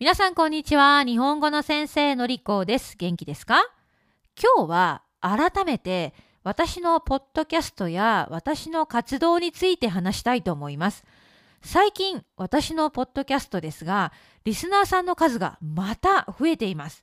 皆さんこんにちは。日本語の先生のりこです。元気ですか？今日は改めて私のポッドキャストや私の活動について話したいと思います。最近私のポッドキャストですが、リスナーさんの数がまた増えています。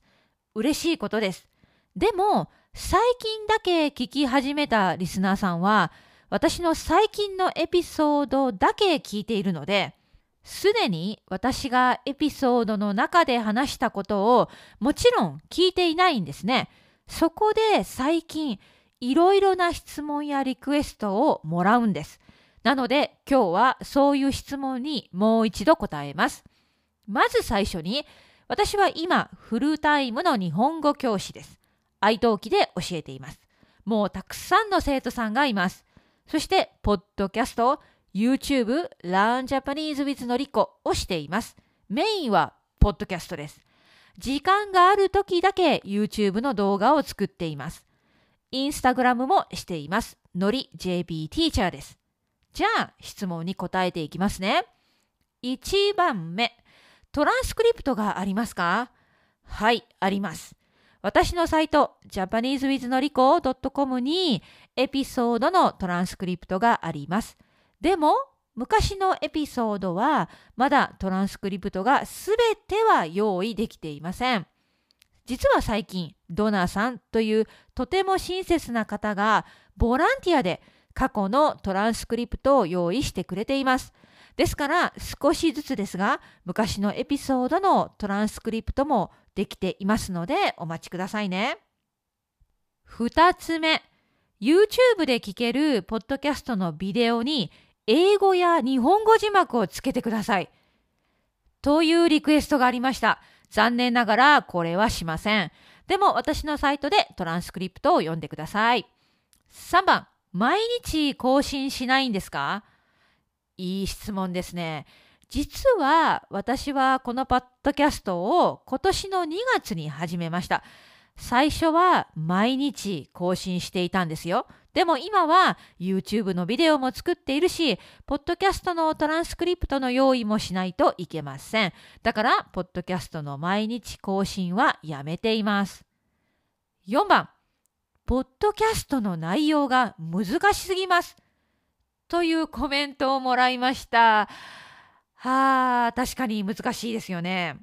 嬉しいことです。でも、最近だけ聞き始めたリスナーさんは、私の最近のエピソードだけ聞いているので、すでに私がエピソードの中で話したことをもちろん聞いていないんですね。そこで最近いろいろな質問やリクエストをもらうんです。なので今日はそういう質問にもう一度答えます。まず最初に私は今フルタイムの日本語教師です。愛登記で教えています。もうたくさんの生徒さんがいます。そして、ポッドキャスト YouTube Learn Japanese with のりこをしています。メインはポッドキャストです。時間がある時だけ YouTube の動画を作っています。インスタグラムもしています。のり JP ティーチャーです。じゃあ質問に答えていきますね。1番目、トランスクリプトがありますか？はい、あります。私のサイト japanesewithnorico.com にエピソードのトランスクリプトがあります。でも、昔のエピソードはまだトランスクリプトがすべては用意できていません。実は最近、ドナーさんというとても親切な方がボランティアで過去のトランスクリプトを用意してくれています。ですから少しずつですが昔のエピソードのトランスクリプトもできていますのでお待ちくださいね。2つ目、YouTube で聞けるポッドキャストのビデオに英語や日本語字幕をつけてください。というリクエストがありました。残念ながらこれはしません。でも私のサイトでトランスクリプトを読んでください。3番、毎日更新しないんですか？いい質問ですね。実は私はこのパッドキャストを今年の2月に始めました。最初は毎日更新していたんですよ。でも今は YouTube のビデオも作っているし、ポッドキャストのトランスクリプトの用意もしないといけません。だから、ポッドキャストの毎日更新はやめています。4番、ポッドキャストの内容が難しすぎます。というコメントをもらいました。はあ、確かに難しいですよね。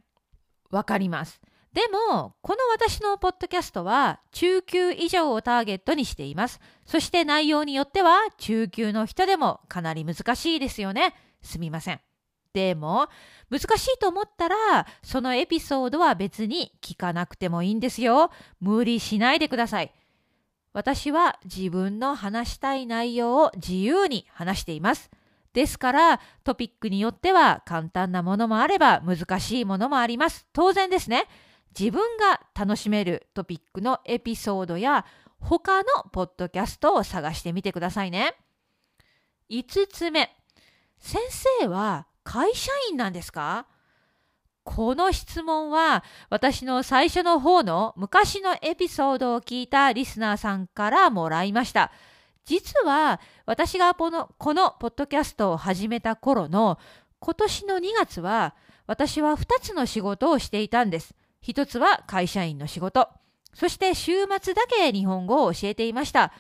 わかります。でも、この私のポッドキャストは中級以上をターゲットにしています。そして内容によっては中級の人でもかなり難しいですよね。すみません。でも、難しいと思ったら、そのエピソードは別に聞かなくてもいいんですよ。無理しないでください。私は自分の話したい内容を自由に話しています。ですからトピックによっては簡単なものもあれば難しいものもあります。当然ですね。自分が楽しめるトピックのエピソードや他のポッドキャストを探してみてくださいね。5つ目。先生は会社員なんですか？この質問は私の最初の方の昔のエピソードを聞いたリスナーさんからもらいました。実は私がこのこのポッドキャストを始めた頃の今年の2月は私は2つの仕事をしていたんです。1つは会社員の仕事。そして週末だけ日本語を教えていました。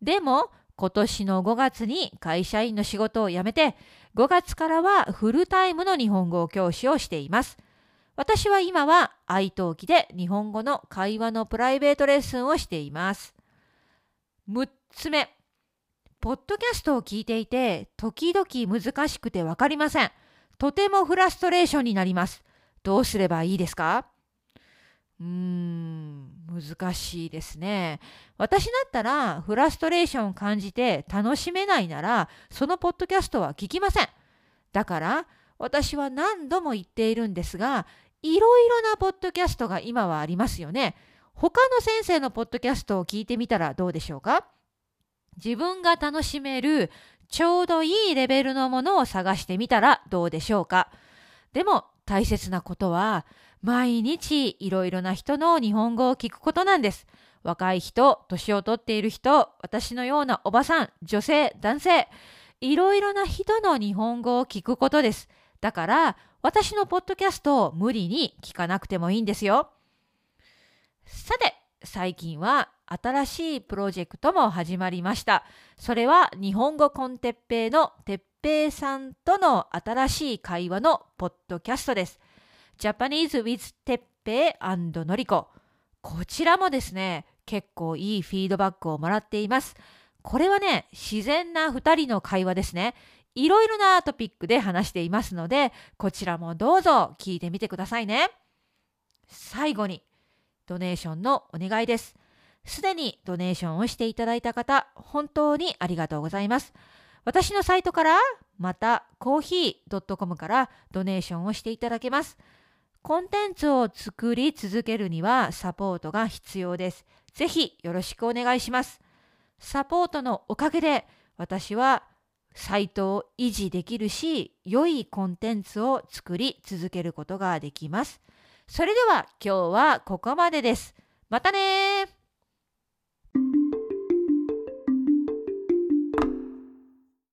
でも今年の5月に会社員の仕事を辞めて5月からはフルタイムの日本語教師をしています。私は今は愛登記で日本語の会話のプライベートレッスンをしています。6つ目。ポッドキャストを聞いていて、時々難しくてわかりません。とてもフラストレーションになります。どうすればいいですか？うーん、難しいですね。私だったら、フラストレーションを感じて楽しめないなら、そのポッドキャストは聞きません。だから、私は何度も言っているんですが、いろいろなポッドキャストが今はありますよね。他の先生のポッドキャストを聞いてみたらどうでしょうか？自分が楽しめるちょうどいいレベルのものを探してみたらどうでしょうか？でも大切なことは毎日いろいろな人の日本語を聞くことなんです。若い人、年をとっている人、私のようなおばさん、女性、男性、いろいろな人の日本語を聞くことです。だから私のポッドキャストを無理に聞かなくてもいいんですよ。さて、最近は新しいプロジェクトも始まりました。それは日本語コンテッペイのてっぺいさんとの新しい会話のポッドキャストです。Japanese with てっぺいのりこ。こちらもですね、結構いいフィードバックをもらっています。これはね、自然な2人の会話ですね。いろいろなトピックで話していますので、こちらもどうぞ聞いてみてくださいね。最後に、ドネーションのお願いです。すでにドネーションをしていただいた方、本当にありがとうございます。私のサイトから、また、コーヒー .com からドネーションをしていただけます。コンテンツを作り続けるにはサポートが必要です。ぜひよろしくお願いします。サポートのおかげで私はサイトを維持できるし、良いコンテンツを作り続けることができます。それでは今日はここまでです。またね